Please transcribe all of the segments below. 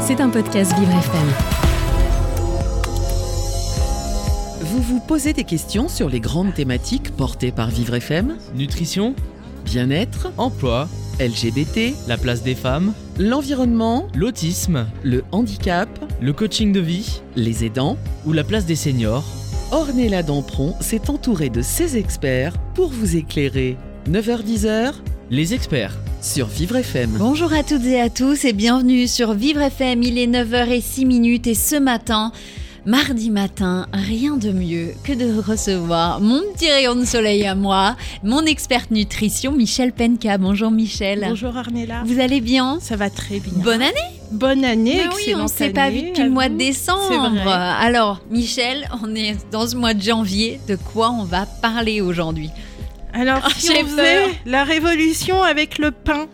C'est un podcast Vivre FM. Vous vous posez des questions sur les grandes thématiques portées par Vivre FM Nutrition, Bien-être, emploi, LGBT, la place des femmes, l'environnement, l'autisme, le handicap, le coaching de vie. Les aidants. Ou la place des seniors. Ornella Dampron s'est entourée de ses experts pour vous éclairer. 9h-10h Les experts. Sur Vivre FM. Bonjour à toutes et à tous et bienvenue sur Vivre FM. Il est 9h06 minutes et ce matin, mardi matin, rien de mieux que de recevoir mon petit rayon de soleil à moi, mon experte nutrition Michel Penka. Bonjour Michel. Bonjour Arnella. Vous allez bien? Ça va très bien. Bonne année Bonne année, Mais oui, on ne s'est pas vu depuis le mois de décembre. Vrai. Alors, Michel, on est dans ce mois de janvier. De quoi on va parler aujourd'hui? Alors, si j'ai on faisait peur. la révolution avec le pain,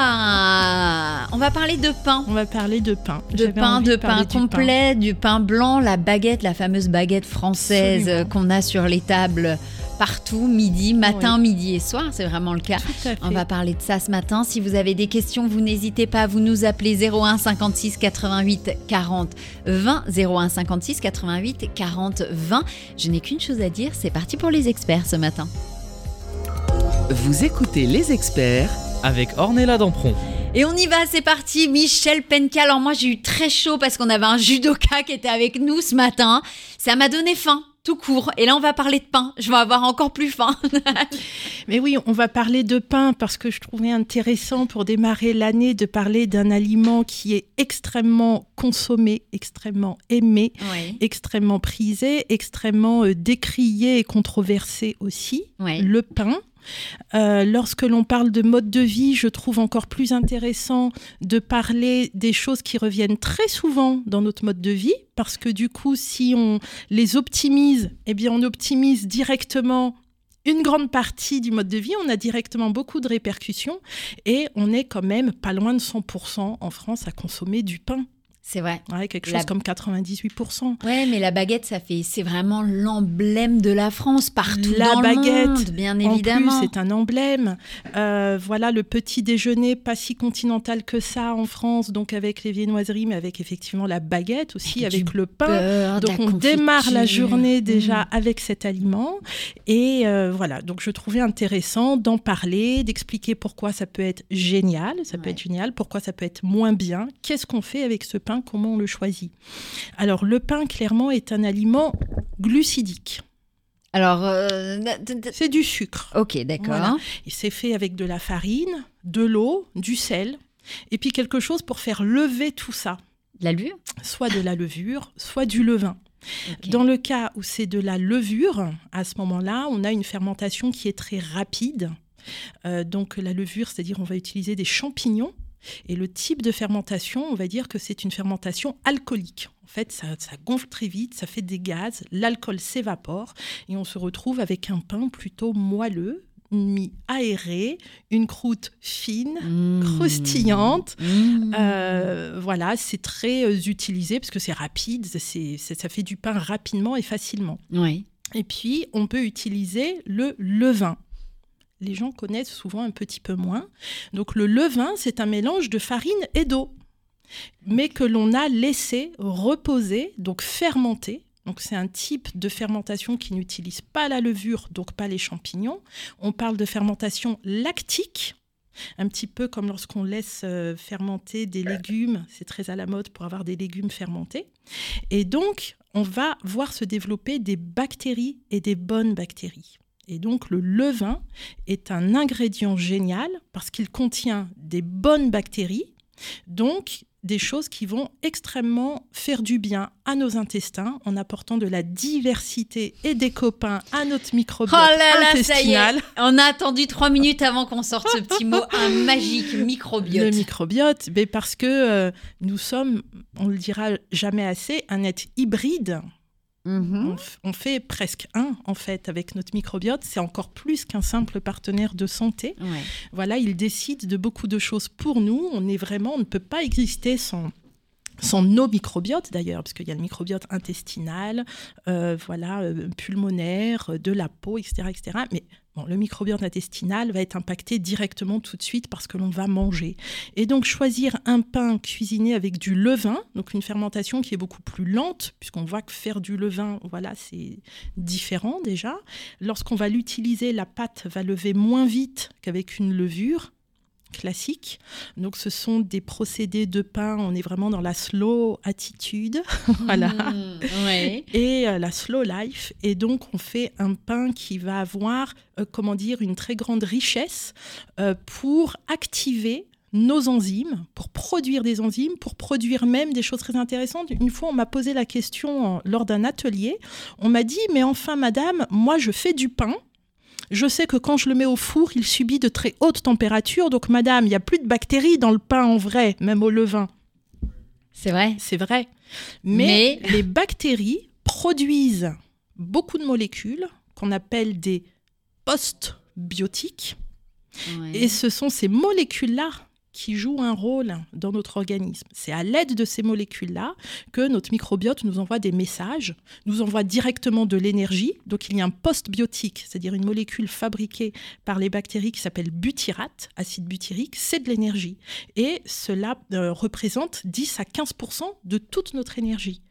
Ah On va parler de pain. on va parler de pain. de pain, de pain du complet, du pain blanc, la baguette, la fameuse baguette française qu'on a sur les tables partout, midi, matin, midi et soir, c'est vraiment le cas. Tout à fait. On va parler de ça ce matin. Si vous avez des questions, vous n'hésitez pas à vous nous appeler 01 56 88 40 20 01 56 88 40 20. Je n'ai qu'une chose à dire, c'est parti pour les experts ce matin. Vous écoutez les experts Avec Ornella Dampron. Et on y va, c'est parti. Michel Penka. Alors moi, j'ai eu très chaud parce qu'on avait un judoka qui était avec nous ce matin. Ça m'a donné faim, tout court. Et là, on va parler de pain. Je vais avoir encore plus faim. Mais oui, on va parler de pain parce que je trouvais intéressant pour démarrer l'année de parler d'un aliment qui est extrêmement consommé, extrêmement aimé, Oui. extrêmement prisé, extrêmement euh, décrié et controversé aussi, Oui. le pain. Euh, lorsque l'on parle de mode de vie, je trouve encore plus intéressant de parler des choses qui reviennent très souvent dans notre mode de vie, parce que du coup, si on les optimise, eh bien, on optimise directement une grande partie du mode de vie, on a directement beaucoup de répercussions et on est quand même pas loin de 100% en France à consommer du pain. C'est vrai. Ouais, quelque La- chose comme 98%. Ouais, mais la baguette, ça fait, c'est vraiment l'emblème de la France partout La dans baguette, le monde, bien En évidemment. plus, c'est un emblème. Euh, voilà le petit déjeuner pas si continental que ça en France, donc avec les viennoiseries, mais avec effectivement la baguette aussi, Avec le pain. Beurre, Donc on démarre la journée déjà Mm. avec cet aliment et euh, voilà donc je trouvais intéressant d'en parler, d'expliquer pourquoi ça peut être génial, ça peut être génial, pourquoi ça peut être moins bien, qu'est-ce qu'on fait avec ce pain, comment on le choisit. Alors le pain clairement est un aliment glucidique, Alors, euh, c'est du sucre. ok, d'accord. Voilà. Et c'est fait avec de la farine, de l'eau, du sel et puis quelque chose pour faire lever tout ça, La levure? Soit de la levure, soit du levain. Dans le cas où c'est de la levure, à ce moment-là, on a une fermentation qui est très rapide. Euh, donc la levure, c'est-à-dire on va utiliser des champignons. Et le type de fermentation, on va dire que c'est une fermentation alcoolique. En fait, ça, ça gonfle très vite, ça fait des gaz, l'alcool s'évapore et on se retrouve avec un pain plutôt moelleux, mi-aéré, une croûte fine, Mmh. croustillante, Mmh. euh, voilà, c'est très euh, utilisé parce que c'est rapide, c'est, c'est- ça fait du pain rapidement et facilement. Oui. Et puis, on peut utiliser le levain. Les gens connaissent souvent un petit peu moins. Donc, le levain, c'est un mélange de farine et d'eau, mais que l'on a laissé reposer, donc fermenter. Donc, c'est un type de fermentation qui n'utilise pas la levure, donc pas les champignons. On parle de fermentation lactique. Un petit peu comme lorsqu'on laisse euh, fermenter des légumes, c'est très à la mode pour avoir des légumes fermentés. Et donc, on va voir se développer des bactéries et des bonnes bactéries. Et donc, le levain est un ingrédient génial parce qu'il contient des bonnes bactéries, donc des choses qui vont extrêmement faire du bien à nos intestins en apportant de la diversité et des copains à notre microbiote Oh là là, ça y est. intestinal. On a attendu trois minutes avant qu'on sorte ce petit mot, un magique Le microbiote. microbiote, mais parce que euh, nous sommes, on le dira jamais assez, un être hybride. Mhm. On, fait presque un, en fait, avec notre microbiote. C'est encore plus qu'un simple partenaire de santé. Ouais. Voilà, il décide de beaucoup de choses pour nous. On est vraiment, on ne peut pas exister sans sont nos microbiotes d'ailleurs, parce qu'il y a le microbiote intestinal, euh, voilà, euh, pulmonaire, euh, de la peau, etc., etc. Mais bon, le microbiote intestinal va être impacté directement tout de suite parce que l'on va manger. Et donc choisir un pain cuisiné avec du levain, donc une fermentation qui est beaucoup plus lente, puisqu'on voit que faire du levain, voilà, c'est différent déjà. Lorsqu'on va l'utiliser, la pâte va lever moins vite qu'avec une levure classique. Donc ce sont des procédés de pain, on est vraiment dans la slow attitude, voilà, Mmh, ouais. et euh, la slow life. Et donc on fait un pain qui va avoir, euh, comment dire, une très grande richesse euh, pour activer nos enzymes, pour produire des enzymes, pour produire même des choses très intéressantes. Une fois, on m'a posé la question lors d'un atelier. On m'a dit, mais enfin, madame, moi, je fais du pain. Je sais que quand je le mets au four, il subit de très hautes températures. Donc, madame, il n'y a plus de bactéries dans le pain en vrai, même au levain. C'est vrai. C'est vrai. Mais, Mais- les bactéries produisent beaucoup de molécules qu'on appelle des postbiotiques. Ouais. Et ce sont ces molécules-là qui jouent un rôle dans notre organisme. C'est à l'aide de ces molécules-là que notre microbiote nous envoie des messages, nous envoie directement de l'énergie. Donc il y a un postbiotique, c'est-à-dire une molécule fabriquée par les bactéries qui s'appelle butyrate, acide butyrique, c'est de l'énergie. Et cela euh, représente 10 à 15% de toute notre énergie.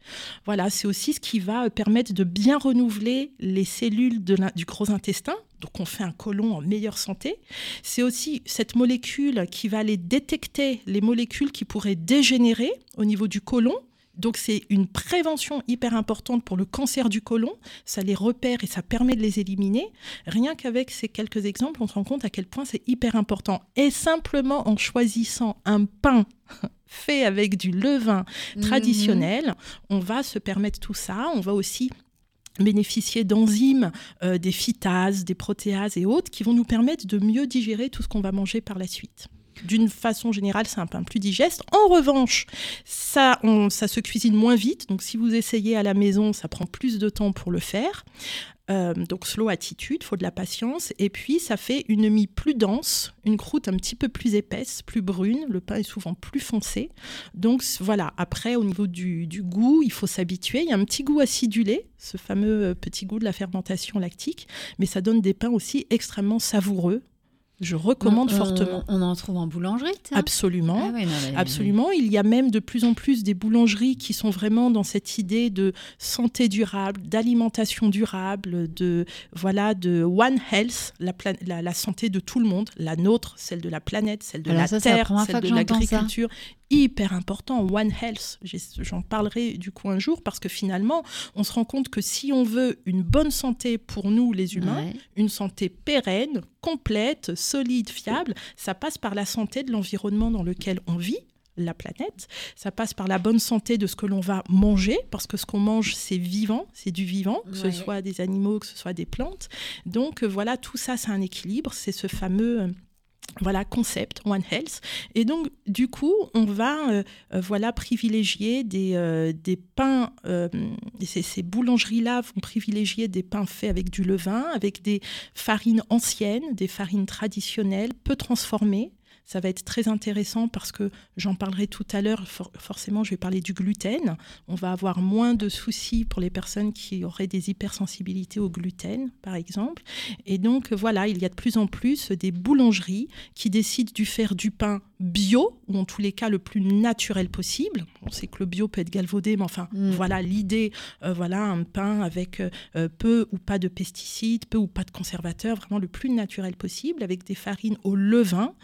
Voilà, c'est aussi ce qui va permettre de bien renouveler les cellules du gros intestin. Donc on fait un côlon en meilleure santé. C'est aussi cette molécule qui va aller détecter les molécules qui pourraient dégénérer au niveau du côlon. Donc c'est une prévention hyper importante pour le cancer du côlon. Ça les repère et ça permet de les éliminer. Rien qu'avec ces quelques exemples, on se rend compte à quel point c'est hyper important. Et simplement en choisissant un pain fait avec du levain Mhm. traditionnel, on va se permettre tout ça. On va aussi bénéficier d'enzymes, euh, des phytases, des protéases et autres qui vont nous permettre de mieux digérer tout ce qu'on va manger par la suite. D'une façon générale, c'est un pain plus digeste. En revanche, ça, on- ça se cuisine moins vite. Donc, si vous essayez à la maison, ça prend plus de temps pour le faire. Euh, donc, slow attitude, faut de la patience. Et puis, ça fait une mie plus dense, une croûte un petit peu plus épaisse, plus brune. Le pain est souvent plus foncé. Donc, voilà. Après, au niveau du, du goût, il faut s'habituer. Il y a un petit goût acidulé, ce fameux euh, petit goût de la fermentation lactique. Mais ça donne des pains aussi extrêmement savoureux. Je recommande On- fortement. On en trouve en boulangerie, Absolument. Ah ouais, non, mais- Absolument. Il y a même de plus en plus des boulangeries qui sont vraiment dans cette idée de santé durable, d'alimentation durable, de voilà de One Health, la, la, la santé de tout le monde, la nôtre, celle de la planète, celle de Alors la ça, terre, celle de l'agriculture. Hyper important, One Health. J'en parlerai du coup un jour parce que finalement, on se rend compte que si on veut une bonne santé pour nous les humains, Ouais. une santé pérenne, complète, solide, fiable, ça passe par la santé de l'environnement dans lequel on vit la planète, ça passe par la bonne santé de ce que l'on va manger, parce que ce qu'on mange, c'est vivant, c'est du vivant, que Ouais. ce soit des animaux, que ce soit des plantes. Donc euh, voilà, tout ça, c'est un équilibre, c'est ce fameux... voilà, concept One Health. Et donc, du coup, on va euh, euh, voilà, privilégier des, euh, des pains, ces, ces boulangeries-là vont privilégier des pains faits avec du levain, avec des farines anciennes, des farines traditionnelles, peu transformées. Ça va être très intéressant parce que j'en parlerai tout à l'heure. For- forcément, je vais parler du gluten. On va avoir moins de soucis pour les personnes qui auraient des hypersensibilités au gluten, par exemple. Et donc, voilà, il y a de plus en plus des boulangeries qui décident de faire du pain bio, ou en tous les cas le plus naturel possible. On sait que le bio peut être galvaudé, mais enfin, Mm. voilà l'idée. euh, voilà, un pain avec euh, euh, peu ou pas de pesticides, peu ou pas de conservateurs, vraiment le plus naturel possible, avec des farines au levain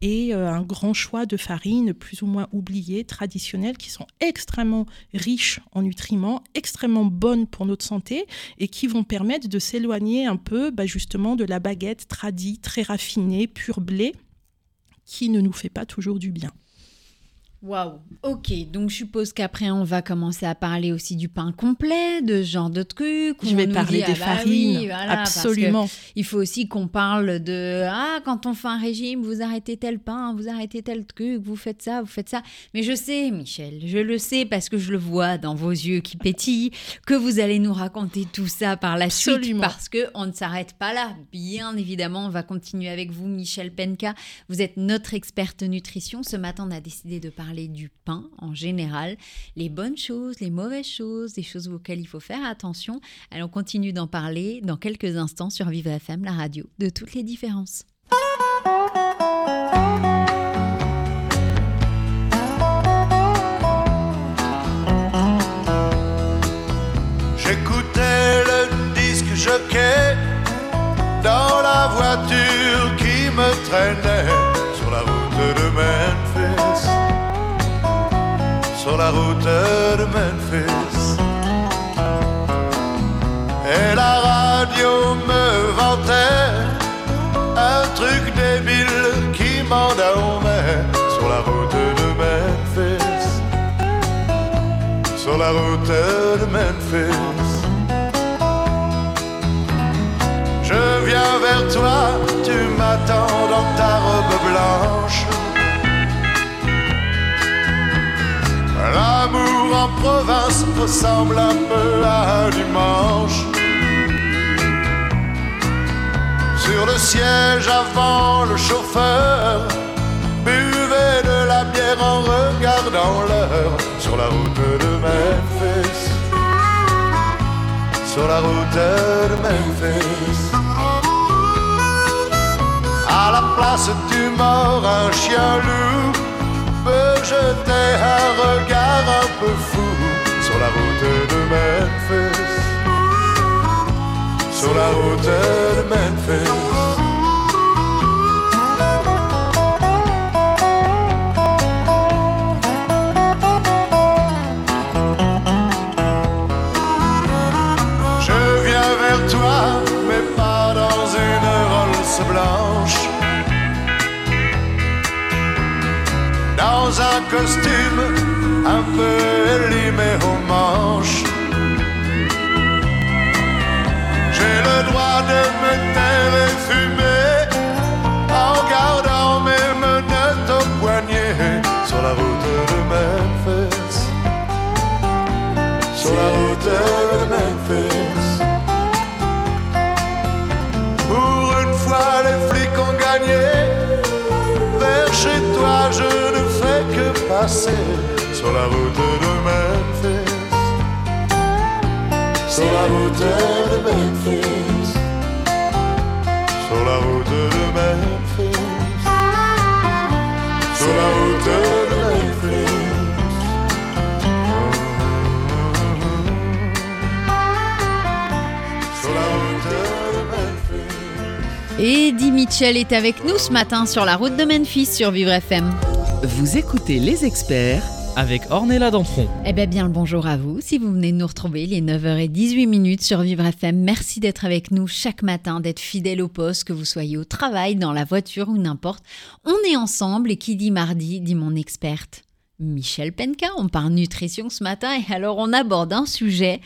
et euh, un grand choix de farines plus ou moins oubliées, traditionnelles, qui sont extrêmement riches en nutriments, extrêmement bonnes pour notre santé et qui vont permettre de s'éloigner un peu bah, justement de la baguette tradie, très raffinée, pur blé, qui ne nous fait pas toujours du bien. Waouh. Ok, donc je suppose qu'après on va commencer à parler aussi du pain complet, de ce genre de trucs. Je vais parler dit, des ah bah farines, oui, voilà, absolument. Il faut aussi qu'on parle de ah quand on fait un régime, vous arrêtez tel pain, vous arrêtez tel truc, vous faites ça, vous faites ça. Mais je sais, Michel, je le sais parce que je le vois dans vos yeux qui pétillent que vous allez nous raconter tout ça par la suite Absolument. parce que on ne s'arrête pas là. Bien évidemment, on va continuer avec vous, Michel Penka. Vous êtes notre experte nutrition. Ce matin, on a décidé de parler du pain en général, les bonnes choses, les mauvaises choses, les choses auxquelles il faut faire attention. Alors on continue d'en parler dans quelques instants sur Vivre FM, la radio, de toutes les différences. La route de Memphis. Et la radio me vantait un truc débile qui m'endormait sur la route de Memphis. Sur la route de Memphis. Je viens vers toi, tu m'attends dans ta robe blanche. L'amour en province ressemble un peu à un dimanche. Sur le siège avant le chauffeur, buvait de la bière en regardant l'heure sur la route de Memphis. Sur la route de Memphis. À la place du mort, un chien loup jeter un regard un peu fou sur la route de Memphis. Sur la route de Memphis. Un costume un peu élimé aux manches. J'ai le droit de me taire et fumer en gardant mes menottes au poignet sur la route de Memphis. Sur la route de passer sur la route de Memphis. Sur la route de Memphis. Sur la route de Memphis. Sur la route de Memphis. Sur la route de Memphis. Eddie Mitchell est avec nous ce matin sur la route de Memphis sur Vivre FM. Vous écoutez les experts Avec Ornella Dampron. Eh bien, bien le bonjour à vous. Si vous venez nous retrouver, les 9h18 minutes sur Vivre FM, merci d'être avec nous chaque matin, d'être fidèle au poste, que vous soyez au travail, dans la voiture ou n'importe. On est ensemble et qui dit mardi dit mon experte. Michel Penka, on parle nutrition ce matin et alors on aborde un sujet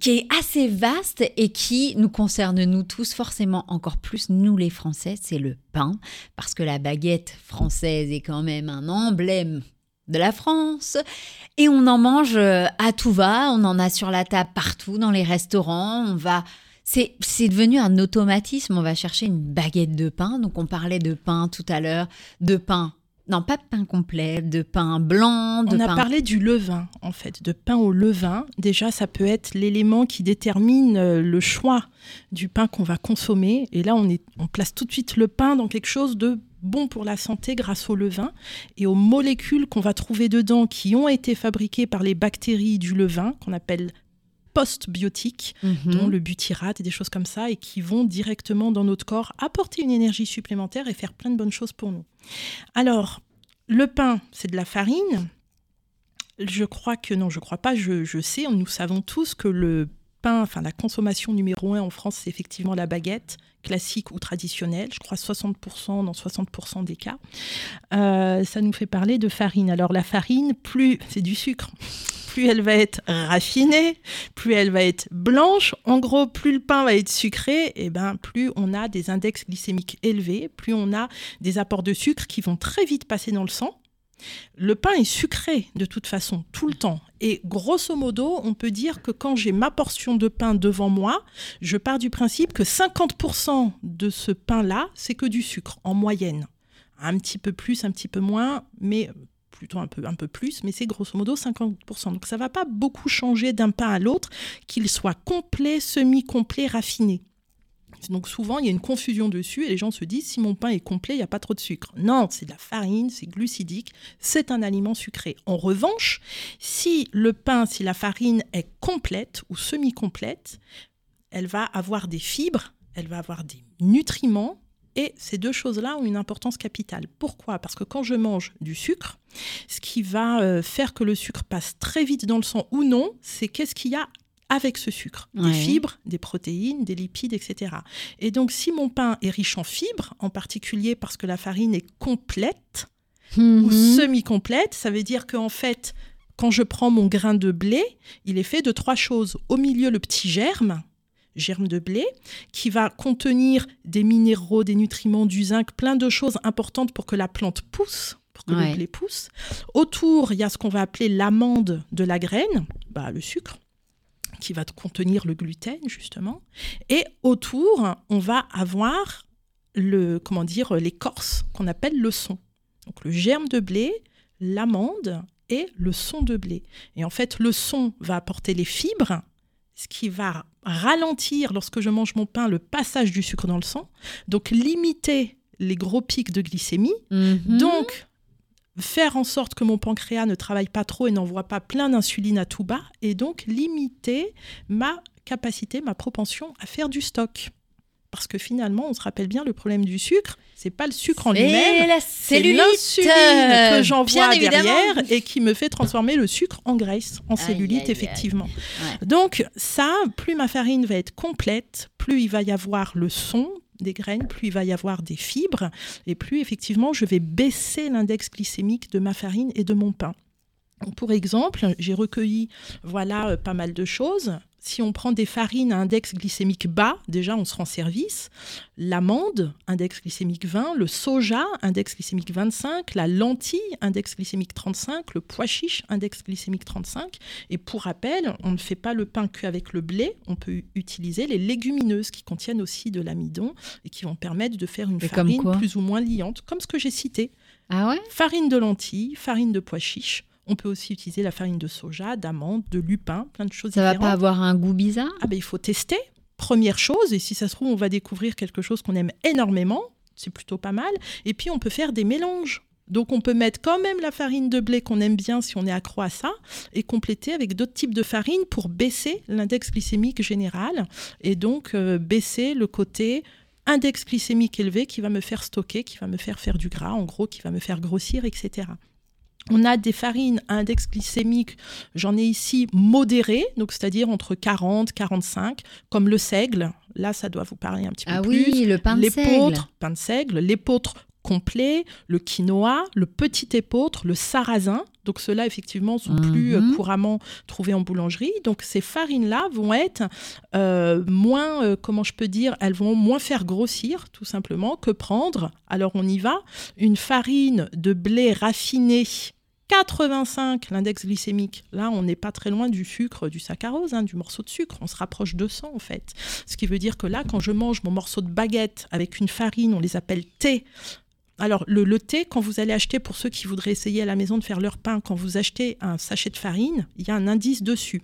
qui est assez vaste et qui nous concerne nous tous, forcément encore plus nous les Français, c'est le pain, parce que la baguette française est quand même un emblème de la France. Et on en mange euh, à tout va, on en a sur la table partout, dans les restaurants, on va... C'est, c'est devenu un automatisme, on va chercher une baguette de pain. Donc on parlait de pain tout à l'heure, de pain, non pas de pain complet, de pain blanc, de On a parlé du levain, en fait, de pain au levain. Déjà, ça peut être l'élément qui détermine euh, le choix du pain qu'on va consommer. Et là, on, est, on place tout de suite le pain dans quelque chose de bon pour la santé grâce au levain et aux molécules qu'on va trouver dedans qui ont été fabriquées par les bactéries du levain, qu'on appelle postbiotiques, Mhm. dont le butyrate et des choses comme ça, et qui vont directement dans notre corps apporter une énergie supplémentaire et faire plein de bonnes choses pour nous. Alors, le pain, c'est de la farine. Je crois que non, je crois pas, je, je sais, nous savons tous que le pain, enfin la consommation numéro un en France, c'est effectivement la baguette classique ou traditionnelle. Je crois 60% dans 60% des cas. Euh, ça nous fait parler de farine. Alors la farine, plus c'est du sucre, plus elle va être raffinée, plus elle va être blanche. En gros, plus le pain va être sucré, et ben plus on a des index glycémiques élevés, plus on a des apports de sucre qui vont très vite passer dans le sang. Le pain est sucré de toute façon, tout le temps. Et grosso modo, on peut dire que quand j'ai ma portion de pain devant moi, je pars du principe que 50% de ce pain-là, c'est que du sucre, en moyenne. Un petit peu plus, un petit peu moins, mais plutôt un peu, un peu plus, mais c'est grosso modo 50%. Donc ça va pas beaucoup changer d'un pain à l'autre, qu'il soit complet, semi-complet, raffiné. Donc souvent, il y a une confusion dessus et les gens se disent si mon pain est complet, il n'y a pas trop de sucre. Non, c'est de la farine, c'est glucidique, c'est un aliment sucré. En revanche, si le pain, si la farine est complète ou semi-complète, elle va avoir des fibres, elle va avoir des nutriments et ces deux choses-là ont une importance capitale. Pourquoi? Parce que quand je mange du sucre, ce qui va euh, faire que le sucre passe très vite dans le sang ou non, c'est qu'est-ce qu'il y a avec ce sucre. Des fibres, des protéines, des lipides, etc. Et donc, si mon pain est riche en fibres, en particulier parce que la farine est complète ou Mhm. semi-complète, ça veut dire qu'en fait, quand je prends mon grain de blé, il est fait de trois choses. Au milieu, le petit germe, germe de blé, qui va contenir des minéraux, des nutriments, du zinc, plein de choses importantes pour que la plante pousse, pour que Ouais. le blé pousse. Autour, il y a ce qu'on va appeler l'amande de la graine, bah, le sucre qui va contenir le gluten justement. Et autour on va avoir le comment dire l'écorce qu'on appelle le son. Donc le germe de blé l'amande et le son de blé. Et en fait le son va apporter les fibres ce qui va ralentir lorsque je mange mon pain le passage du sucre dans le sang. Donc limiter les gros pics de glycémie. Mhm. donc, faire en sorte que mon pancréas ne travaille pas trop et n'envoie pas plein d'insuline à tout bas, et donc limiter ma capacité, ma propension à faire du stock. Parce que finalement, on se rappelle bien, le problème du sucre, c'est pas le sucre en lui-même, c'est l'insuline euh, que j'envoie derrière et qui me fait transformer le sucre en graisse, en Aïe, cellulite, aïe, aïe. effectivement. Ouais. Donc ça, plus ma farine va être complète, plus il va y avoir le son des graines, plus il va y avoir des fibres, et plus effectivement je vais baisser l'index glycémique de ma farine et de mon pain. Pour exemple, j'ai recueilli voilà euh, pas mal de choses. Si on prend des farines à index glycémique bas, déjà on se rend service. L'amande, index glycémique 20, le soja, index glycémique 25, la lentille, index glycémique 35, le pois chiche, index glycémique 35. Et pour rappel, on ne fait pas le pain qu'avec le blé, on peut utiliser les légumineuses qui contiennent aussi de l'amidon et qui vont permettre de faire une Et farine plus ou moins liante, comme ce que j'ai cité. Ah ouais? Farine de lentilles, farine de pois chiche. On peut aussi utiliser la farine de soja, d'amande, de lupin, plein de choses Ça va différentes. pas avoir un goût bizarre? Ah ben il faut tester. Première chose, et si ça se trouve, on va découvrir quelque chose qu'on aime énormément. C'est plutôt pas mal. Et puis on peut faire des mélanges. Donc on peut mettre quand même la farine de blé qu'on aime bien si on est accro à ça et compléter avec d'autres types de farine pour baisser l'index glycémique général et donc euh, baisser le côté index glycémique élevé qui va me faire stocker, qui va me faire faire du gras, en gros, qui va me faire grossir, etc. On a des farines à index glycémique, j'en ai ici modéré, donc c'est-à-dire entre 40 45, comme le seigle. Là, ça doit vous parler un petit peu Ah plus oui, le pain de seigle. l'épeautre, pain de seigle, l'épeautre complet, le quinoa, le petit épeautre, le sarrasin. Donc ceux-là, effectivement, sont plus euh, Mhm. couramment trouvés en boulangerie. Donc ces farines-là vont être euh, moins, euh, comment je peux dire, elles vont moins faire grossir, tout simplement, que prendre, alors on y va, une farine de blé raffiné 85 l'index glycémique. Là, on n'est pas très loin du sucre, du saccharose, hein, du morceau de sucre. On se rapproche de 100 en fait. Ce qui veut dire que là, quand je mange mon morceau de baguette avec une farine, on les appelle thé. Alors, le, le thé, quand vous allez acheter, pour ceux qui voudraient essayer à la maison de faire leur pain, quand vous achetez un sachet de farine, il y a un indice dessus.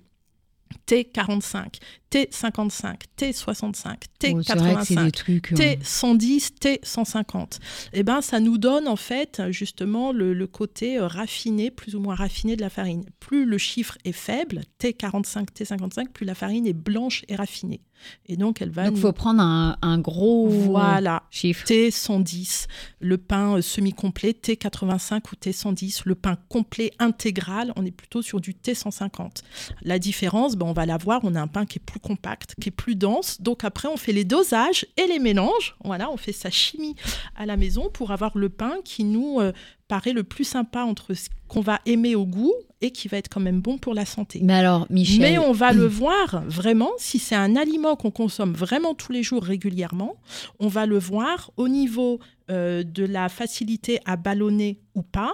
T45, T55, T65, Oh, c'est vrai que c'est T85. des trucs. euh, T110, T150. Eh ben, ça nous donne en fait justement le, le côté euh, raffiné, plus ou moins raffiné de la farine. Plus le chiffre est faible, T45, T55, plus la farine est blanche et raffinée. Et donc elle va Donc, il nous... faut prendre un, un gros Voilà. chiffre. T110, le pain euh, semi-complet, T85 ou T110, le pain complet intégral, on est plutôt sur du T150. La différence, ben, on va la voir, on a un pain qui est plus compact, qui est plus dense. Donc après, on fait les dosages et les mélanges. Voilà, on fait sa chimie à la maison pour avoir le pain qui nous euh, paraît le plus sympa entre ce qu'on va aimer au goût et qui va être quand même bon pour la santé. Mais alors, Michel. Mais on va le voir vraiment, si c'est un aliment qu'on consomme vraiment tous les jours régulièrement, on va le voir au niveau euh, de la facilité à ballonner ou pas,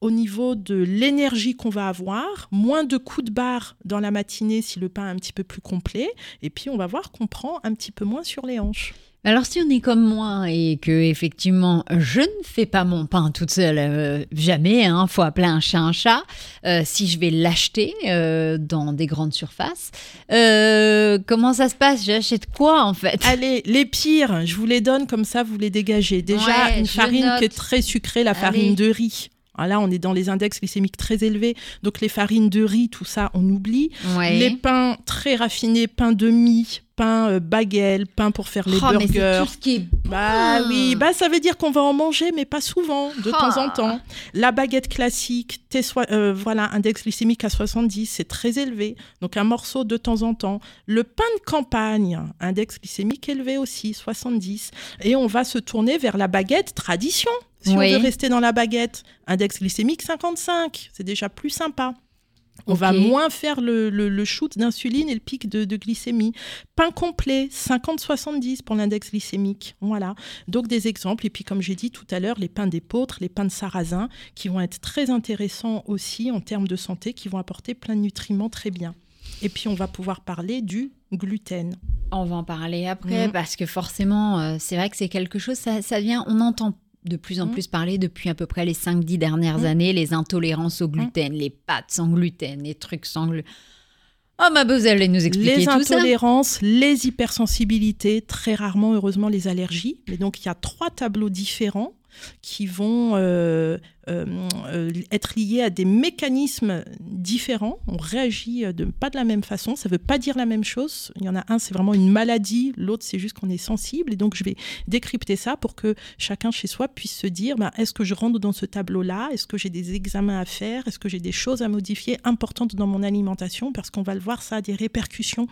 au niveau de l'énergie qu'on va avoir, moins de coups de barre dans la matinée si le pain est un petit peu plus complet, et puis on va voir qu'on prend un petit peu moins sur les hanches. Alors si on est comme moi et que effectivement je ne fais pas mon pain toute seule, euh, jamais, hein, faut appeler un chat un chat. euh, si je vais l'acheter euh, dans des grandes surfaces, euh, comment ça se passe? J'achète quoi en fait? Allez, les pires, je vous les donne comme ça, vous les dégagez. Déjà, Ouais, une farine note. qui est très sucrée, la Allez. farine de riz. Ah, là, on est dans les index glycémiques très élevés. Donc, les farines de riz, tout ça, on oublie. Ouais. Les pains très raffinés, pain de mie, pain euh, baguette, pain pour faire les Oh, mais burgers. tout ce qui est Bah oui, bah ça veut dire qu'on va en manger, mais pas souvent, de Ah. temps en temps. La baguette classique, euh, voilà, index glycémique à 70, c'est très élevé, donc un morceau de temps en temps. Le pain de campagne, index glycémique élevé aussi, 70. Et on va se tourner vers la baguette tradition, si Oui. on veut rester dans la baguette. Index glycémique 55, c'est déjà plus sympa. On va moins faire le, le- le shoot d'insuline et le pic de, de glycémie. Pain complet, 50-70 pour l'index glycémique. Voilà. Donc des exemples. Et puis, comme j'ai dit tout à l'heure, les pains d'épeautre, les pains de sarrasin, qui vont être très intéressants aussi en termes de santé, qui vont apporter plein de nutriments très bien. Et puis, on va pouvoir parler du gluten. On va en parler après Mhm. parce que forcément, euh, c'est vrai que c'est quelque chose, ça, ça vient, on entend de plus en Mhm. plus parler depuis à peu près les 5-10 dernières Mhm. années, les intolérances au gluten, les pâtes sans gluten, les trucs sans gluten. Oh, ma vous allez nous expliquer les tout ça intolérances, les hypersensibilités, très rarement, heureusement, les allergies. Mais donc, il y a trois tableaux différents qui vont euh, euh, euh, être liés à des mécanismes différents. On réagit de, pas de la même façon. Ça ne veut pas dire la même chose. Il y en a un, c'est vraiment une maladie. L'autre, c'est juste qu'on est sensible. Et donc, je vais décrypter ça pour que chacun chez soi puisse se dire bah, est-ce que je rentre dans ce tableau-là? Est-ce que j'ai des examens à faire? Est-ce que j'ai des choses à modifier importantes dans mon alimentation? Parce qu'on va le voir, ça a des répercussions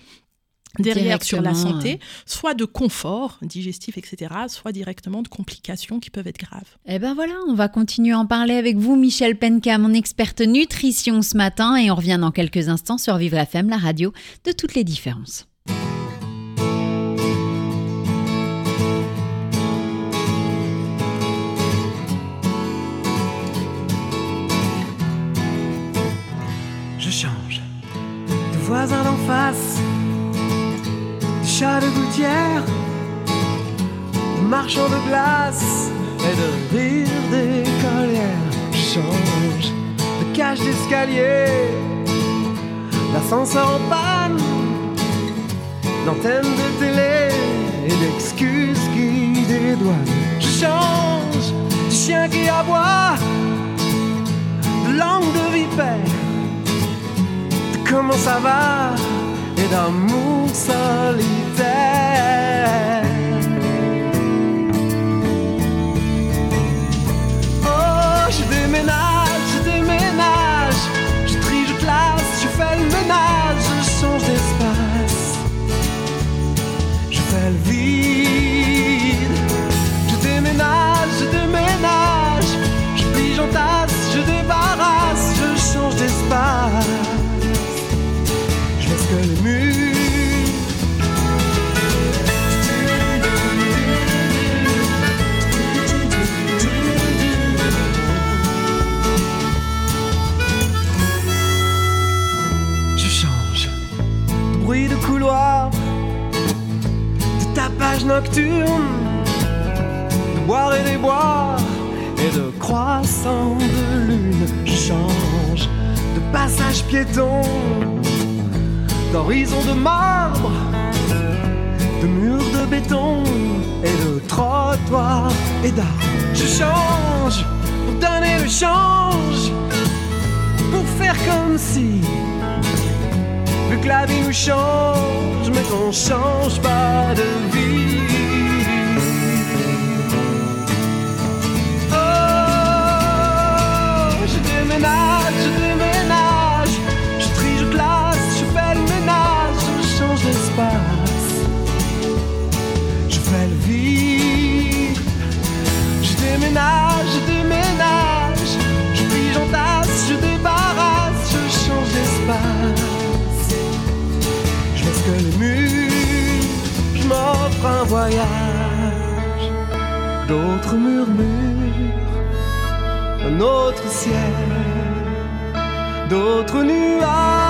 derrière sur la santé, soit de confort digestif, etc., soit directement de complications qui peuvent être graves. Eh ben voilà, on va continuer à en parler avec vous, Michel Penka, mon experte nutrition ce matin, et on revient dans quelques instants sur Vivre FM, la radio de toutes les différences. je change de voisin d'en face, chat de gouttière, marchand de glace et de rire d'écolière. Je change de cage d'escalier, d'ascenseur en panne, d'antenne de télé et d'excuses qui dédouanent. Je change du chien qui aboie, de langue de vipère de comment ça va? Et d'amour solitaire. Oh, je déménage, nocturne, de boire et des boire et de croissant de lune. Je change de passage piéton, d'horizon de marbre, de murs de béton et de trottoirs et d'arbres. Je change pour donner le change, pour faire comme si. Que la vie nous change, mais qu'on change pas de vie. Voyage. D'autres murmures, un autre ciel, d'autres nuages.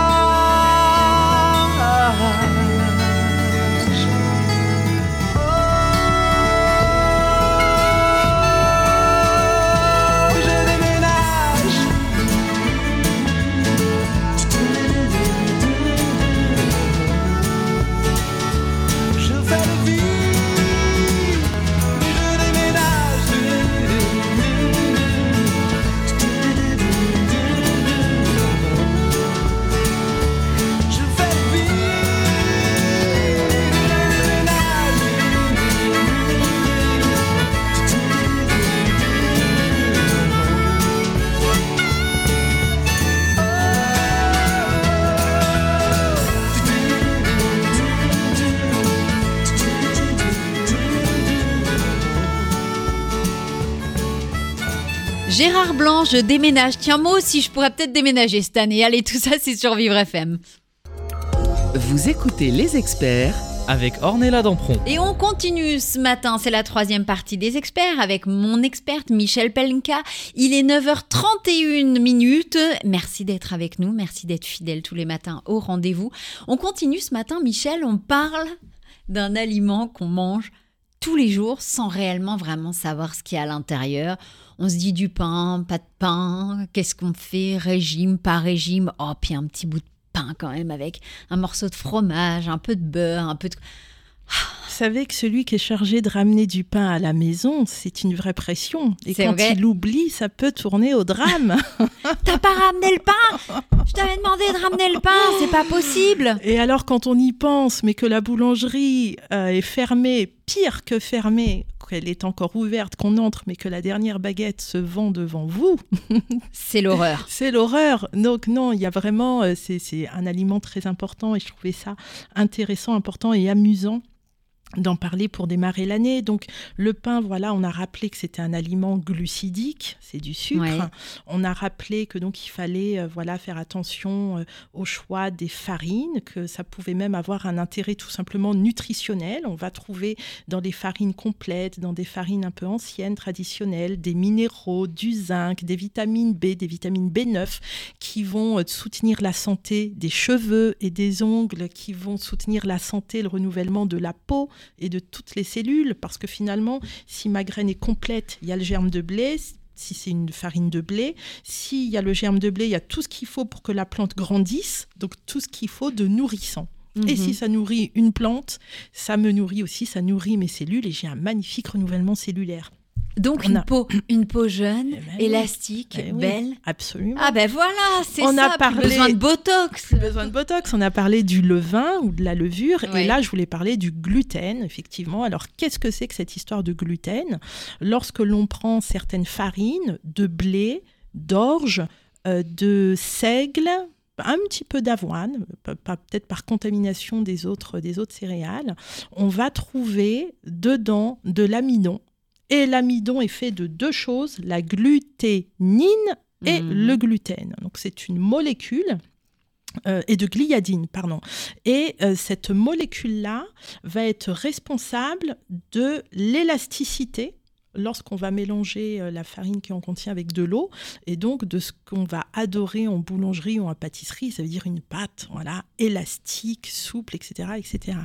Je déménage. Tiens, moi aussi, je pourrais peut-être déménager cette année. Allez, tout ça, c'est sur Vivre FM. Vous écoutez les experts avec Ornella Dampron. Et on continue ce matin, c'est la troisième partie des experts avec mon experte Michel Pelinka. Il est 9h31 minutes. Merci d'être avec nous, merci d'être fidèle tous les matins au rendez-vous. On continue ce matin, Michel, on parle d'un aliment qu'on mange tous les jours sans réellement vraiment savoir ce qu'il y a à l'intérieur. On se dit du pain, pas de pain, qu'est-ce qu'on fait, régime, pas régime, oh, puis un petit bout de pain quand même avec un morceau de fromage, un peu de beurre, un peu de... Vous savez que celui qui est chargé de ramener du pain à la maison, c'est une vraie pression. Et quand vrai. il oublie, ça peut tourner au drame. T'as pas ramené le pain? Je t'avais demandé de ramener le pain, c'est pas possible Et alors, quand on y pense, mais que la boulangerie euh, est fermée, pire que fermée, qu'elle est encore ouverte, qu'on entre, mais que la dernière baguette se vend devant vous, C'est l'horreur. c'est l'horreur. Donc non, il y a vraiment, euh, c'est c'est un aliment très important et je trouvais ça intéressant, important et amusant d'en parler pour démarrer l'année. Donc le pain, voilà, on a rappelé que c'était un aliment glucidique, c'est du sucre. Ouais. On a rappelé que donc il fallait euh, voilà faire attention euh, au choix des farines, que ça pouvait même avoir un intérêt tout simplement nutritionnel. On va trouver dans les farines complètes, dans des farines un peu anciennes, traditionnelles, des minéraux, du zinc, des vitamines B, des vitamines B9 qui vont euh, soutenir la santé des cheveux et des ongles, qui vont soutenir la santé, le renouvellement de la peau et de toutes les cellules, parce que finalement, si ma graine est complète, il y a le germe de blé. Si c'est une farine de blé, s'il y a le germe de blé, il y a tout ce qu'il faut pour que la plante grandisse, donc tout ce qu'il faut de nourrissant. Et Mhm. si ça nourrit une plante, ça me nourrit aussi, ça nourrit mes cellules et j'ai un magnifique renouvellement cellulaire. Donc On une a- peau, une peau jeune, Eh ben élastique, Eh oui, belle. Absolument. Ah ben voilà, c'est On a ça, plus parlé- besoin de Botox. Plus besoin de Botox. On a parlé du levain ou de la levure. Ouais. Et là, je voulais parler du gluten, effectivement. Alors, qu'est-ce que c'est que cette histoire de gluten? Lorsque l'on prend certaines farines de blé, d'orge, euh, de seigle, un petit peu d'avoine, peut-être par contamination des autres, des autres céréales, on va trouver dedans de l'amidon. Et l'amidon est fait de deux choses, la gluténine et Mhm. le gluten. Donc c'est une molécule euh, et de gliadine, pardon. Et euh, cette molécule-là va être responsable de l'élasticité lorsqu'on va mélanger euh, la farine qui en contient avec de l'eau, et donc de ce qu'on va adorer en boulangerie ou en pâtisserie, ça veut dire une pâte, voilà, élastique, souple, etc., etc.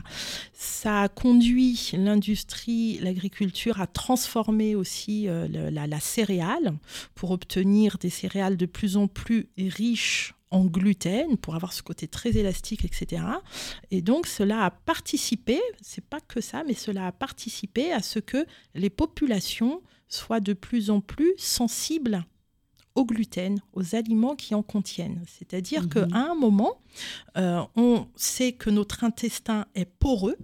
Ça a conduit l'industrie, l'agriculture à transformer aussi euh, la céréale pour obtenir des céréales de plus en plus riches en gluten pour avoir ce côté très élastique, etc. Et donc cela a participé, c'est pas que ça, mais cela a participé à ce que les populations soient de plus en plus sensibles au gluten, aux aliments qui en contiennent. C'est-à-dire Mhm. qu'à un moment, euh, on sait que notre intestin est poreux,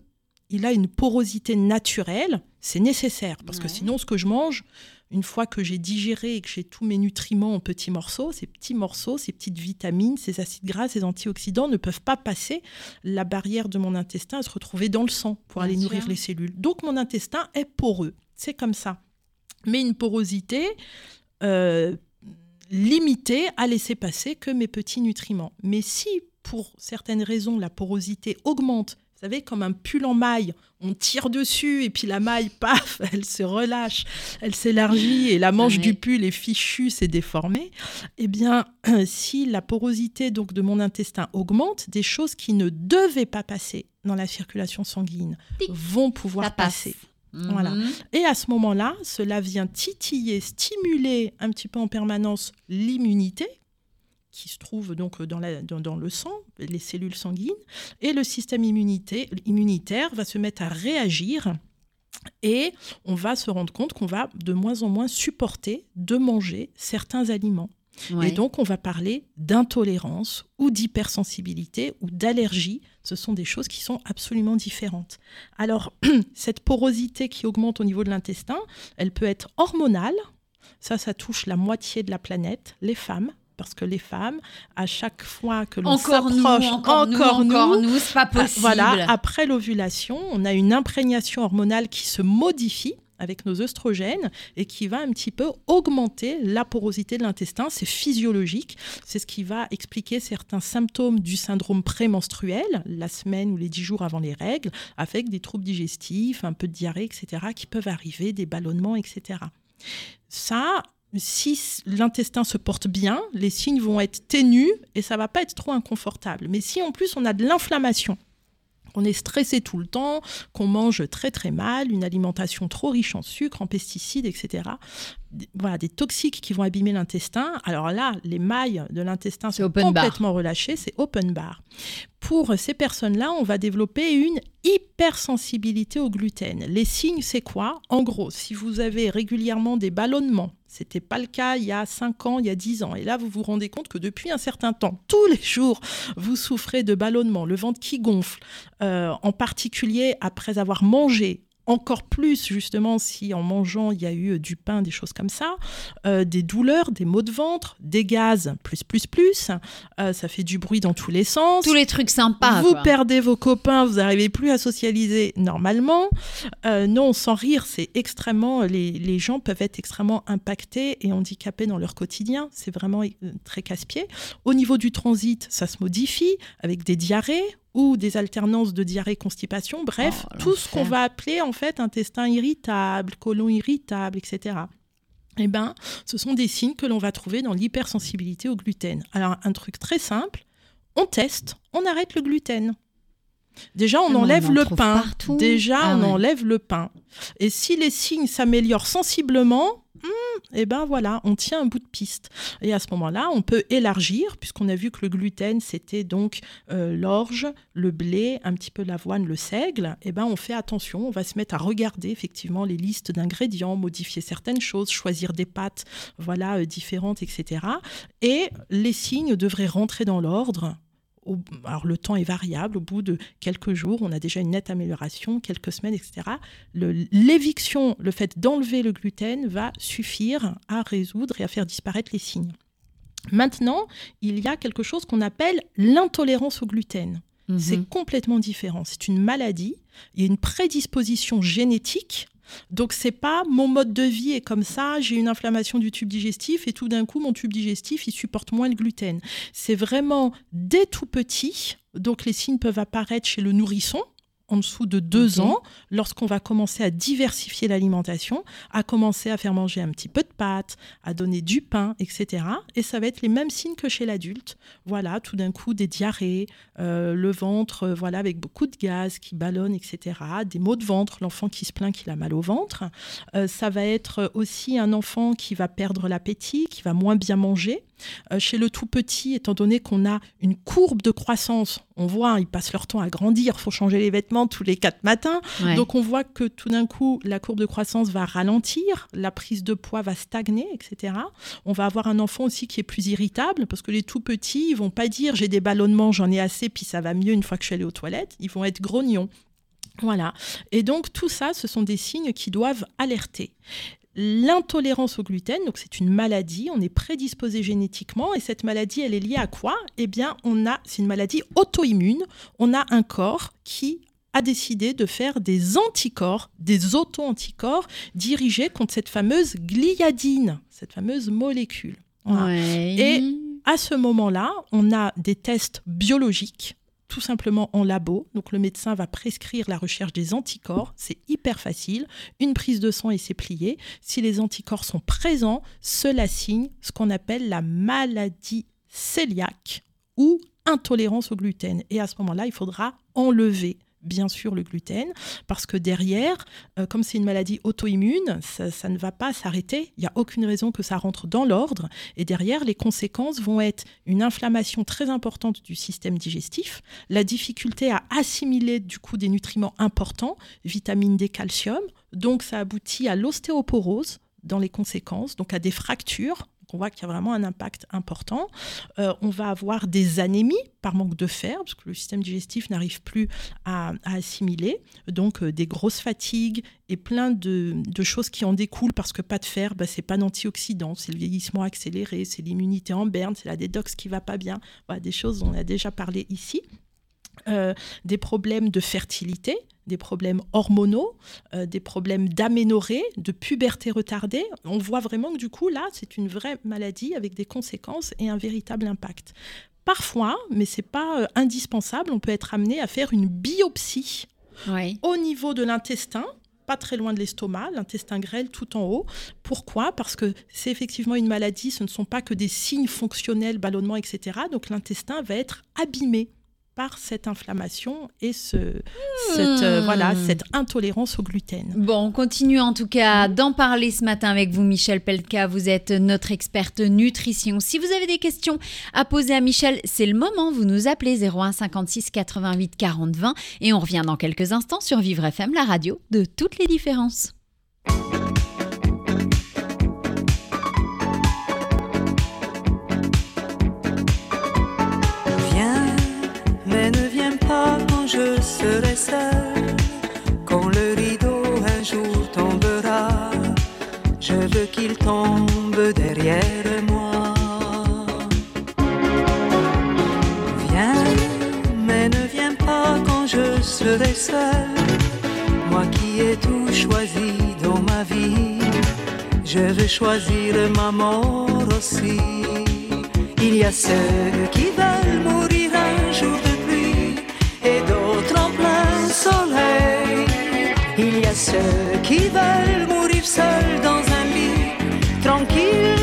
il a une porosité naturelle, c'est nécessaire, parce que sinon ce que je mange, une fois que j'ai digéré et que j'ai tous mes nutriments en petits morceaux, ces petits morceaux, ces petites vitamines, ces acides gras, ces antioxydants ne peuvent pas passer la barrière de mon intestin et se retrouver dans le sang pour Bien aller sûr. nourrir les cellules. Donc mon intestin est poreux, c'est comme ça. Mais une porosité euh, limitée à laisser passer que mes petits nutriments. Mais si pour certaines raisons la porosité augmente, vous savez, comme un pull en maille, on tire dessus et puis la maille, paf, elle se relâche, elle s'élargit et la manche Ouais. du pull est fichue, c'est déformé. Eh bien, si la porosité donc de mon intestin augmente, des choses qui ne devaient pas passer dans la circulation sanguine Tic. vont pouvoir passe. passer. Voilà. Mhm. Et à ce moment-là, cela vient titiller, stimuler un petit peu en permanence l'immunité qui se trouve donc dans, la- dans- dans le sang, les cellules sanguines, et le système immunité- immunitaire va se mettre à réagir et on va se rendre compte qu'on va de moins en moins supporter de manger certains aliments. Ouais. Et donc, on va parler d'intolérance ou d'hypersensibilité ou d'allergie. Ce sont des choses qui sont absolument différentes. Alors, cette porosité qui augmente au niveau de l'intestin, elle peut être hormonale. Ça, ça touche la moitié de la planète, les femmes. Parce que les femmes, à chaque fois que l'on encore nous, s'approche, encore, nous, encore nous, c'est pas ah, possible. Voilà, après l'ovulation, on a une imprégnation hormonale qui se modifie avec nos œstrogènes et qui va un petit peu augmenter la porosité de l'intestin. C'est physiologique. C'est ce qui va expliquer certains symptômes du syndrome prémenstruel, la semaine ou les dix jours avant les règles, avec des troubles digestifs, un peu de diarrhée, etc., qui peuvent arriver, des ballonnements, etc. Ça, si l'intestin se porte bien, les signes vont être ténus et ça va pas être trop inconfortable. Mais si en plus on a de l'inflammation, on est stressé tout le temps, qu'on mange très très mal, une alimentation trop riche en sucre, en pesticides, etc. Voilà, des toxiques qui vont abîmer l'intestin. Alors là, les mailles de l'intestin sont open bar. complètement relâchées, c'est open bar. Pour ces personnes-là, on va développer une hypersensibilité au gluten. Les signes, c'est quoi? En gros, si vous avez régulièrement des ballonnements, c'était pas le cas il y a 5 ans, il y a 10 ans. Et là, vous vous rendez compte que depuis un certain temps, tous les jours, vous souffrez de ballonnements, le ventre qui gonfle, euh, en particulier après avoir mangé encore plus justement si en mangeant il y a eu euh, du pain, des choses comme ça, euh, des douleurs, des maux de ventre, des gaz, plus, plus, plus, euh, ça fait du bruit dans tous les sens. Tous les trucs sympas. vous quoi. perdez vos copains, vous n'arrivez plus à socialiser normalement. Euh, non, sans rire, c'est extrêmement. Les, les gens peuvent être extrêmement impactés et handicapés dans leur quotidien. C'est vraiment très casse-pied. Au niveau du transit, ça se modifie avec des diarrhées ou des alternances de diarrhée-constipation. Bref, Oh, tout ce qu'on va appeler en fait intestin irritable, côlon irritable, etc. Eh ben, ce sont des signes que l'on va trouver dans l'hypersensibilité au gluten. Alors, un truc très simple, on teste, on arrête le gluten. Déjà, on Ah, on enlève en le pain. partout. Déjà, Ah on ouais. enlève le pain. Et si les signes s'améliorent sensiblement, hmm, eh ben voilà, on tient un bout de piste. Et à ce moment-là, on peut élargir, puisqu'on a vu que le gluten, c'était donc euh, l'orge, le blé, un petit peu l'avoine, le seigle. Eh ben, on fait attention, on va se mettre à regarder effectivement les listes d'ingrédients, modifier certaines choses, choisir des pâtes, voilà, euh, différentes, etc. Et les signes devraient rentrer dans l'ordre au- alors le temps est variable, au bout de quelques jours, on a déjà une nette amélioration, quelques semaines, etc. L'éviction, le fait d'enlever le gluten va suffire à résoudre et à faire disparaître les signes. Maintenant, il y a quelque chose qu'on appelle l'intolérance au gluten. Mhm. C'est complètement différent. C'est une maladie. Il y a une prédisposition génétique. Donc c'est pas mon mode de vie est comme ça, j'ai une inflammation du tube digestif et tout d'un coup mon tube digestif il supporte moins le gluten. C'est vraiment dès tout petit. Donc les signes peuvent apparaître chez le nourrisson en dessous de deux ans, lorsqu'on va commencer à diversifier l'alimentation, à commencer à faire manger un petit peu de pâtes, à donner du pain, etc. Et ça va être les mêmes signes que chez l'adulte. Voilà, tout d'un coup des diarrhées, euh, le ventre, euh, voilà, avec beaucoup de gaz qui ballonne, etc. Des maux de ventre, l'enfant qui se plaint qu'il a mal au ventre. Euh, ça va être aussi un enfant qui va perdre l'appétit, qui va moins bien manger. Euh, chez le tout petit, étant donné qu'on a une courbe de croissance, on voit, hein, ils passent leur temps à grandir, faut changer les vêtements tous les quatre matins. Ouais. Donc on voit que tout d'un coup, la courbe de croissance va ralentir, la prise de poids va stagner, etc. On va avoir un enfant aussi qui est plus irritable parce que les tout petits, ils vont pas dire j'ai des ballonnements, j'en ai assez, puis ça va mieux une fois que je suis allée aux toilettes. Ils vont être grognons. Voilà. Et donc tout ça, ce sont des signes qui doivent alerter. L'intolérance au gluten, donc c'est une maladie, on est prédisposé génétiquement et cette maladie, elle est liée à quoi? Eh bien, on a, c'est une maladie auto-immune. On a un corps qui a décidé de faire des anticorps, des auto-anticorps dirigés contre cette fameuse gliadine, cette fameuse molécule. Voilà. Ouais. Et- À ce moment-là, on a des tests biologiques, tout simplement en labo. Donc le médecin va prescrire la recherche des anticorps. C'est hyper facile. Une prise de sang et c'est plié. Si les anticorps sont présents, cela signe ce qu'on appelle la maladie cœliaque ou intolérance au gluten. Et à ce moment-là, il faudra enlever bien sûr le gluten, parce que derrière, euh, comme c'est une maladie auto-immune, ça, ne va pas s'arrêter. Il n'y a aucune raison que ça rentre dans l'ordre. Et derrière, les conséquences vont être une inflammation très importante du système digestif, la difficulté à assimiler du coup des nutriments importants, vitamine D, calcium. Donc ça aboutit à l'ostéoporose dans les conséquences, donc à des fractures. On voit qu'il y a vraiment un impact important. Euh, on va avoir des anémies par manque de fer, parce que le système digestif n'arrive plus à, assimiler. Donc euh, des grosses fatigues et plein de, choses qui en découlent parce que pas de fer, bah, c'est pas d'antioxydants, c'est le vieillissement accéléré, c'est l'immunité en berne, c'est la dédox qui va pas bien. Des choses dont on a déjà parlé ici. Euh, des problèmes de fertilité, des problèmes hormonaux, euh, des problèmes d'aménorrhée, de puberté retardée. On voit vraiment que du coup, là, c'est une vraie maladie avec des conséquences et un véritable impact. Parfois, mais ce n'est pas euh, indispensable, on peut être amené à faire une biopsie Oui. au niveau de l'intestin, pas très loin de l'estomac, l'intestin grêle tout en haut. Pourquoi? Parce que c'est effectivement une maladie, ce ne sont pas que des signes fonctionnels, ballonnement, etc. Donc l'intestin va être abîmé par cette inflammation et ce, cette, euh, voilà, cette intolérance au gluten. Bon, on continue en tout cas d'en parler ce matin avec vous, Michel Pelka. Vous êtes notre experte nutrition. Si vous avez des questions à poser à Michel, c'est le moment. Vous nous appelez 01 56 88 40 20 et on revient dans quelques instants sur Vivre FM, la radio de toutes les différences. Quand le rideau un jour tombera, je veux qu'il tombe derrière moi. Viens, mais ne viens pas quand je serai seul. Moi qui ai tout choisi dans ma vie, je veux choisir ma mort aussi. Il y a ceux qui veulent mourir un jour de pluie et Il y a ceux qui veulent mourir seuls dans un lit, tranquilles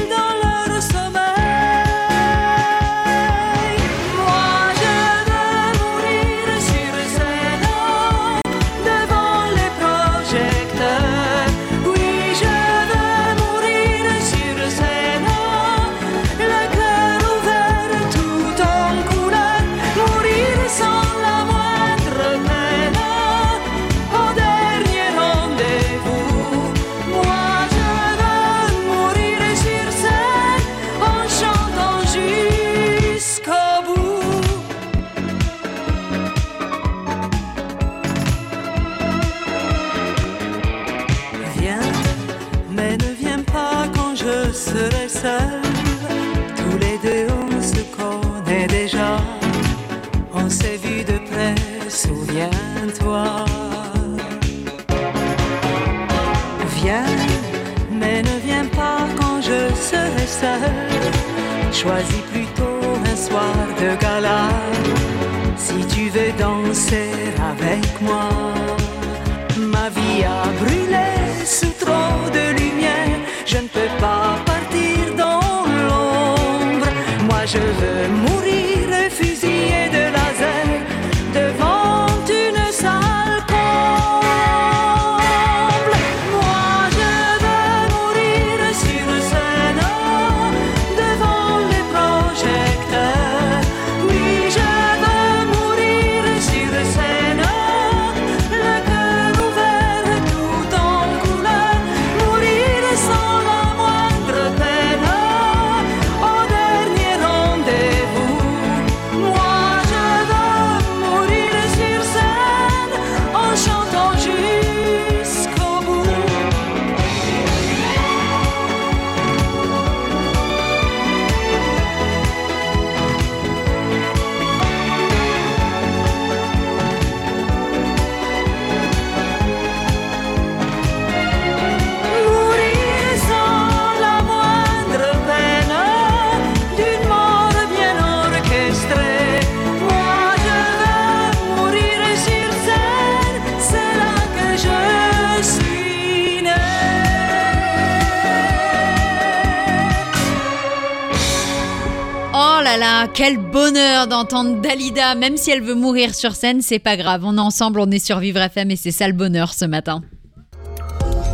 d'entendre Dalida, même si elle veut mourir sur scène, c'est pas grave. On est ensemble, on est sur Vivre FM et c'est ça le bonheur ce matin.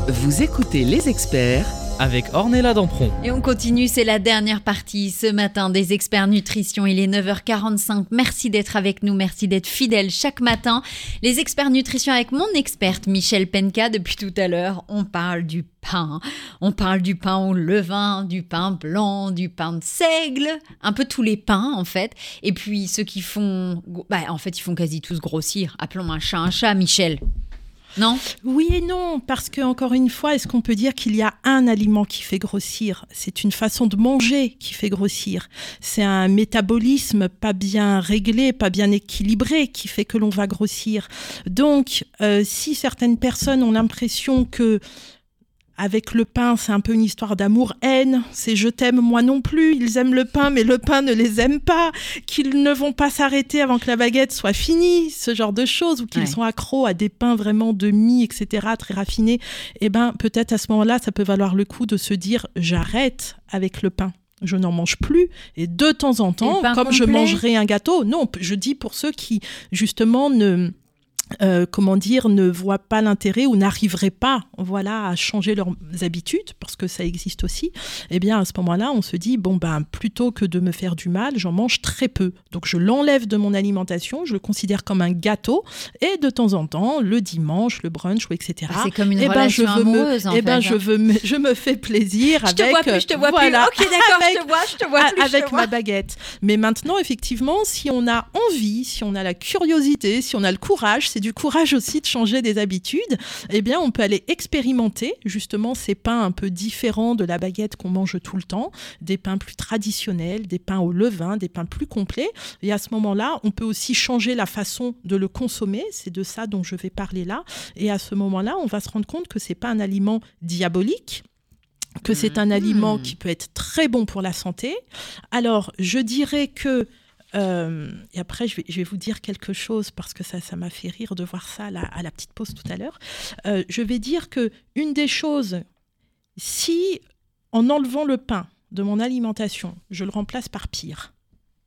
Vous écoutez les experts avec Ornella Dampron. Et on continue, c'est la dernière partie ce matin des experts nutrition. Il est 9h45. Merci d'être avec nous, merci d'être fidèle chaque matin. Les experts nutrition avec mon experte Michel Penka. Depuis tout à l'heure, on parle du pain. On parle du pain au levain, du pain blanc, du pain de seigle, un peu tous les pains en fait. Et puis ceux qui font, bah, en fait, ils font quasi tous grossir. Appelons un chat un chat, Michel. Non? Oui et non, parce que encore une fois, est-ce qu'on peut dire qu'il y a un aliment qui fait grossir? C'est une façon de manger qui fait grossir. C'est un métabolisme pas bien réglé, pas bien équilibré qui fait que l'on va grossir. Donc, euh, si certaines personnes ont l'impression que avec le pain, c'est un peu une histoire d'amour-haine. C'est je t'aime, moi non plus. Ils aiment le pain, mais le pain ne les aime pas. Qu'ils ne vont pas s'arrêter avant que la baguette soit finie, ce genre de choses, ou qu'ils Ouais. sont accros à des pains vraiment de mie, etc., très raffinés. Eh ben, peut-être à ce moment-là, ça peut valoir le coup de se dire j'arrête avec le pain. Je n'en mange plus. Et de temps en temps, comme je mangerai un gâteau, non, je dis pour ceux qui, justement, ne euh, comment dire, ne voient pas l'intérêt ou n'arriveraient pas, voilà, à changer leurs habitudes, parce que ça existe aussi, eh bien, à ce moment-là, on se dit, bon, ben, plutôt que de me faire du mal, j'en mange très peu. Donc, je l'enlève de mon alimentation, je le considère comme un gâteau, et de temps en temps, le dimanche, le brunch, ou etc. Ah, C'est comme une eh ben, je veux me, amoureuse, en eh ben, fait, je hein. veux me, je me fais plaisir Je avec, te vois plus, je te vois voilà, plus. Ok, d'accord, je te vois, je te vois plus. je te avec vois. ma baguette. Mais maintenant, effectivement, si on a envie, si on a la curiosité, si on a le courage, c'est du courage aussi de changer des habitudes, eh bien, on peut aller expérimenter justement ces pains un peu différents de la baguette qu'on mange tout le temps, des pains plus traditionnels, des pains au levain, des pains plus complets. Et à ce moment-là, on peut aussi changer la façon de le consommer. C'est de ça dont je vais parler là. Et à ce moment-là, on va se rendre compte que c'est pas un aliment diabolique que c'est un aliment qui peut être très bon pour la santé. Alors, je dirais que euh, et après, je vais, vous dire quelque chose parce que ça, ça m'a fait rire de voir ça à la, à la petite pause tout à l'heure. Euh, je vais dire que une des choses, si en enlevant le pain de mon alimentation, je le remplace par pire,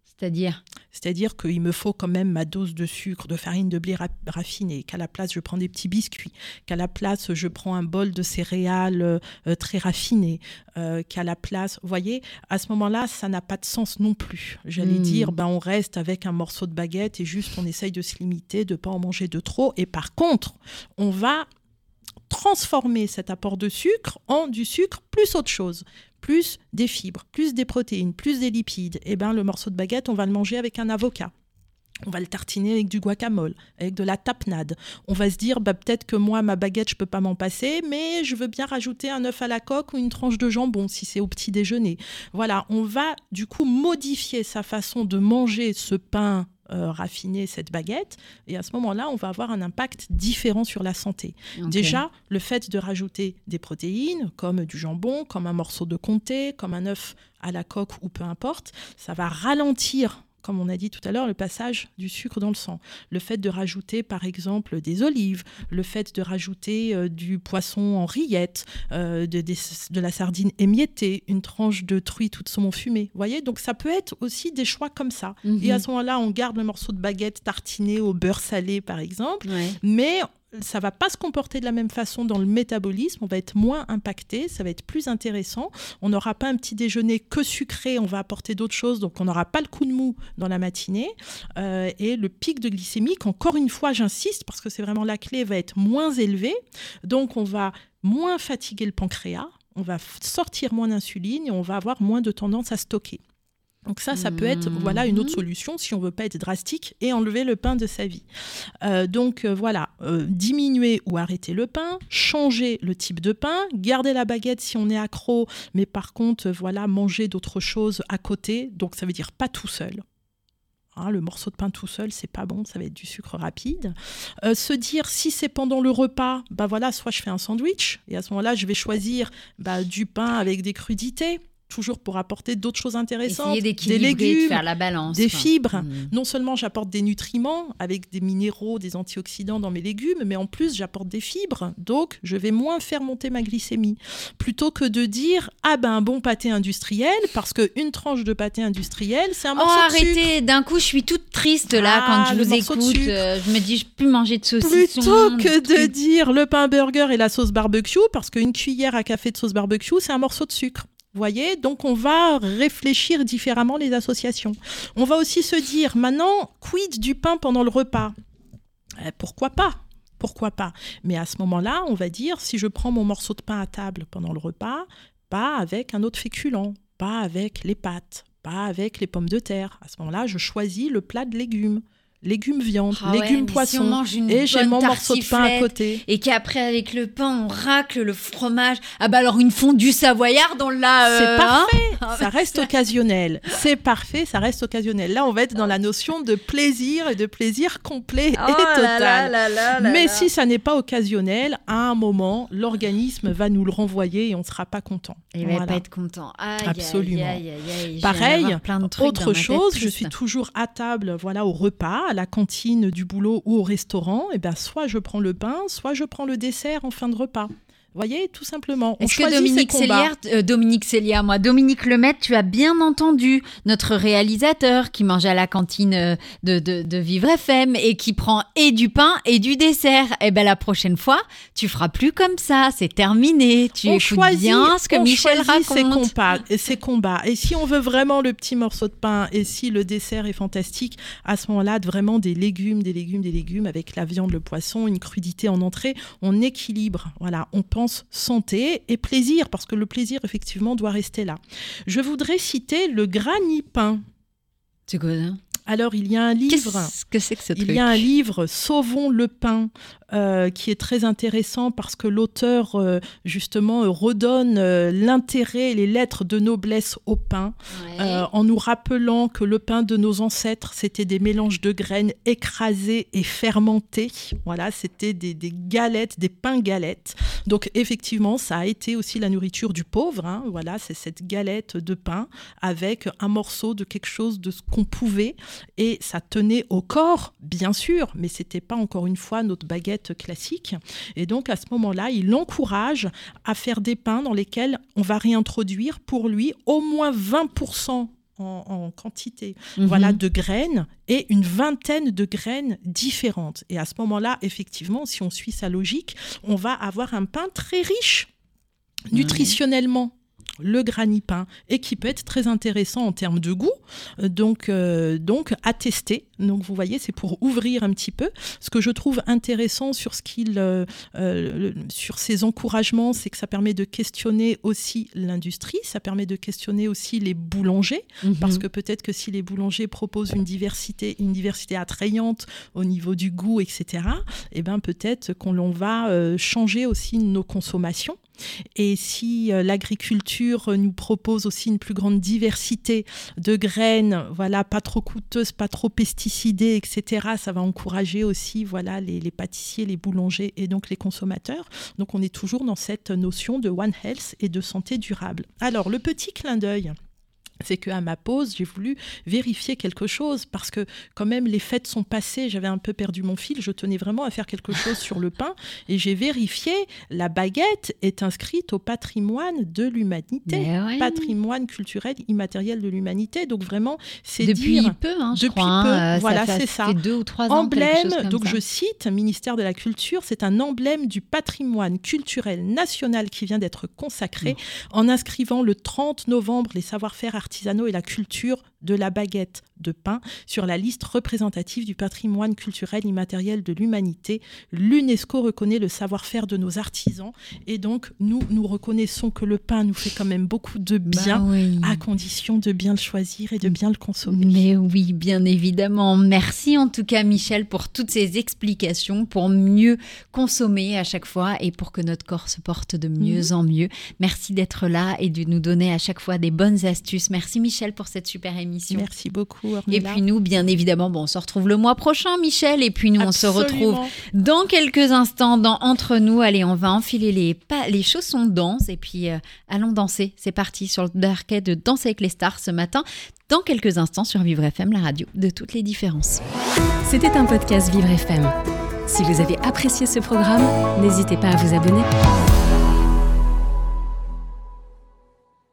C'est-à-dire? C'est-à-dire qu'il me faut quand même ma dose de sucre, de farine de blé ra- raffinée, qu'à la place je prends des petits biscuits, qu'à la place je prends un bol de céréales euh, euh, très raffinées, euh, qu'à la place, vous voyez, à ce moment-là, ça n'a pas de sens non plus. J'allais Mm. dire, ben, on reste avec un morceau de baguette et juste on essaye de se limiter, de pas en manger de trop. Et par contre, on va transformer cet apport de sucre en du sucre plus autre chose, plus des fibres, plus des protéines, plus des lipides. Et ben le morceau de baguette, on va le manger avec un avocat. On va le tartiner avec du guacamole, avec de la tapenade. On va se dire, bah, peut-être que moi, ma baguette, je peux pas m'en passer, mais je veux bien rajouter un œuf à la coque ou une tranche de jambon si c'est au petit déjeuner. Voilà, on va du coup modifier sa façon de manger ce pain euh, raffiné, cette baguette, et à ce moment-là, on va avoir un impact différent sur la santé. Déjà, le fait de rajouter des protéines, comme du jambon, comme un morceau de comté, comme un œuf à la coque ou peu importe, ça va ralentir, comme on a dit tout à l'heure, le passage du sucre dans le sang. Le fait de rajouter, par exemple, des olives, le fait de rajouter euh, du poisson en rillettes, euh, de, des- de la sardine émiettée, une tranche de truite toute saumon fumé. Vous voyez, donc ça peut être aussi des choix comme ça. Mhm. Et à ce moment-là, on garde le morceau de baguette tartiné au beurre salé, par exemple Ouais. mais ça va pas se comporter de la même façon dans le métabolisme, on va être moins impacté, ça va être plus intéressant. On n'aura pas un petit déjeuner que sucré, on va apporter d'autres choses, donc on n'aura pas le coup de mou dans la matinée. Euh, et le pic de glycémique, encore une fois, j'insiste, parce que c'est vraiment la clé, va être moins élevé. Donc on va moins fatiguer le pancréas, on va sortir moins d'insuline et on va avoir moins de tendance à stocker. Donc ça, ça peut être voilà une autre Mhm. solution si on veut pas être drastique et enlever le pain de sa vie. Euh, donc euh, voilà, euh, diminuer ou arrêter le pain, changer le type de pain, garder la baguette si on est accro, mais par contre, voilà, manger d'autres choses à côté. Donc ça veut dire pas tout seul. Hein, le morceau de pain tout seul, c'est pas bon, ça va être du sucre rapide. Euh, se dire si c'est pendant le repas, bah voilà, soit je fais un sandwich et à ce moment-là, je vais choisir bah, du pain avec des crudités, toujours pour apporter d'autres choses intéressantes, des de légumes, faire la balance. des quoi. fibres. Mm. non seulement j'apporte des nutriments avec des minéraux, des antioxydants dans mes légumes, mais en plus j'apporte des fibres. Donc je vais moins faire monter ma glycémie. Plutôt que de dire ah ben un bon pâté industriel, parce qu'une tranche de pâté industriel, c'est un Oh, morceau de sucre. arrêtez D'un coup, je suis toute triste là Ah, quand je le vous écoute. euh, je me dis, je peux plus manger de saucisson. Plutôt que de de trucs. dire le pain burger et la sauce barbecue, parce qu'une cuillère à café de sauce barbecue, c'est un morceau de sucre. Voyez Donc on va réfléchir différemment les associations. On va aussi se dire maintenant, quid du pain pendant le repas? Eh, Pourquoi pas? Pourquoi pas? Mais à ce moment-là, on va dire, si je prends mon morceau de pain à table pendant le repas, pas avec un autre féculent, pas avec les pâtes, pas avec les pommes de terre. À ce moment-là, je choisis le plat de légumes. Légumes viande, Ah ouais, légumes si poisson. et j'ai mon morceau de pain à côté. Et qu'après, avec le pain, on racle le fromage. Ah bah alors, une fondue savoyarde, on l'a... euh, C'est parfait. hein Ça reste occasionnel. C'est parfait, ça reste occasionnel. Là, on va être dans la notion de plaisir et de plaisir complet et Oh là total. là là là là Mais si ça n'est pas occasionnel, à un moment, l'organisme va nous le renvoyer et on ne sera pas content. Il va Voilà. pas être content. Aïe, Absolument. aïe, aïe, Pareil, plein de trucs autre chose, je suis toujours à table, voilà, au repas, à la cantine du boulot ou au restaurant. Et ben, soit je prends le pain, soit je prends le dessert en fin de repas. Vous voyez, tout simplement. Est-ce que Dominique. Célière, euh, Dominique Célia, moi, Dominique Lemaitre, tu as bien entendu notre réalisateur qui mange à la cantine euh, de, de, de Vivre FM et qui prend et du pain et du dessert. Eh ben la prochaine fois, tu feras plus comme ça, c'est terminé. Tu on écoutes choisit, bien ce que on Michel choisit ses raconte. combats, ses combats. Et si on veut vraiment le petit morceau de pain et si le dessert est fantastique, à ce moment-là, vraiment des légumes, des légumes, des légumes avec la viande, le poisson, une crudité en entrée, on équilibre. Voilà, on pense santé et plaisir parce que le plaisir effectivement doit rester là. Je voudrais citer le granny-pain. C'est quoi ça? Alors, il y a un livre. Qu'est-ce que c'est que ce truc Il y a un livre, Sauvons le pain, euh, qui est très intéressant parce que l'auteur, euh, justement, euh, redonne l'intérêt, les lettres de noblesse au pain, Ouais. en nous rappelant que le pain de nos ancêtres, c'était des mélanges de graines écrasées et fermentées. Voilà, c'était des, des galettes, des pains galettes. Donc, effectivement, ça a été aussi la nourriture du pauvre. hein. Voilà, c'est cette galette de pain avec un morceau de quelque chose de ce qu'on pouvait et ça tenait au corps, bien sûr, mais c'était pas encore une fois notre baguette classique. Et donc à ce moment-là, il encourage à faire des pains dans lesquels on va réintroduire pour lui au moins 20% en, en quantité Mhm. voilà, de graines et une vingtaine de graines différentes. Et à ce moment-là, effectivement, si on suit sa logique, on va avoir un pain très riche nutritionnellement le granny pain et qui peut être très intéressant en termes de goût Euh, donc euh, donc à tester donc vous voyez c'est pour ouvrir un petit peu ce que je trouve intéressant sur ce qu'il euh, le- sur ces encouragements c'est que ça permet de questionner aussi l'industrie ça permet de questionner aussi les boulangers Mhm. parce que peut-être que si les boulangers proposent une diversité, une diversité attrayante au niveau du goût, etc., eh ben peut-être qu'on l'on va euh, changer aussi nos consommations. Et si euh, l'agriculture euh, nous propose aussi une plus grande diversité de graines, voilà, pas trop coûteuses, pas trop pesticidées, etc., ça va encourager aussi, voilà, les, les pâtissiers, les boulangers et donc les consommateurs. Donc on est toujours dans cette notion de One Health et de santé durable. Alors le petit clin d'œil c'est qu'à ma pause, j'ai voulu vérifier quelque chose parce que quand même les fêtes sont passées, j'avais un peu perdu mon fil, je tenais vraiment à faire quelque chose sur le pain et j'ai vérifié, la baguette est inscrite au patrimoine de l'humanité, ouais. patrimoine culturel immatériel de l'humanité. Donc vraiment, c'est Depuis dire peu, hein, je depuis crois. peu, hein, euh, voilà, c'est ça. fait deux ou trois ans. emblème, chose comme donc ça. je cite, ministère de la Culture, c'est un emblème du patrimoine culturel national qui vient d'être consacré en inscrivant le 30 novembre les savoir-faire artisanaux et la culture de la baguette de pain sur la liste représentative du patrimoine culturel immatériel de l'humanité. L'UNESCO reconnaît le savoir-faire de nos artisans et donc nous, nous reconnaissons que le pain nous fait quand même beaucoup de Bah bien oui. à condition de bien le choisir et de bien le consommer. Mais oui, bien évidemment. Merci en tout cas, Michel, pour toutes ces explications, pour mieux consommer à chaque fois et pour que notre corps se porte de mieux Mhm. en mieux. Merci d'être là et de nous donner à chaque fois des bonnes astuces. Merci, Michel, pour cette super émission. Merci beaucoup. Et puis nous, bien évidemment, bon, on se retrouve le mois prochain, Michel. Et puis nous, on se retrouve dans quelques instants dans Entre nous. Allez, on va enfiler les, pas, les chaussons de danse et puis euh, allons danser. C'est parti sur le parquet de Danse avec les stars ce matin. Dans quelques instants sur Vivre FM, la radio de toutes les différences. C'était un podcast Vivre FM. Si vous avez apprécié ce programme, n'hésitez pas à vous abonner.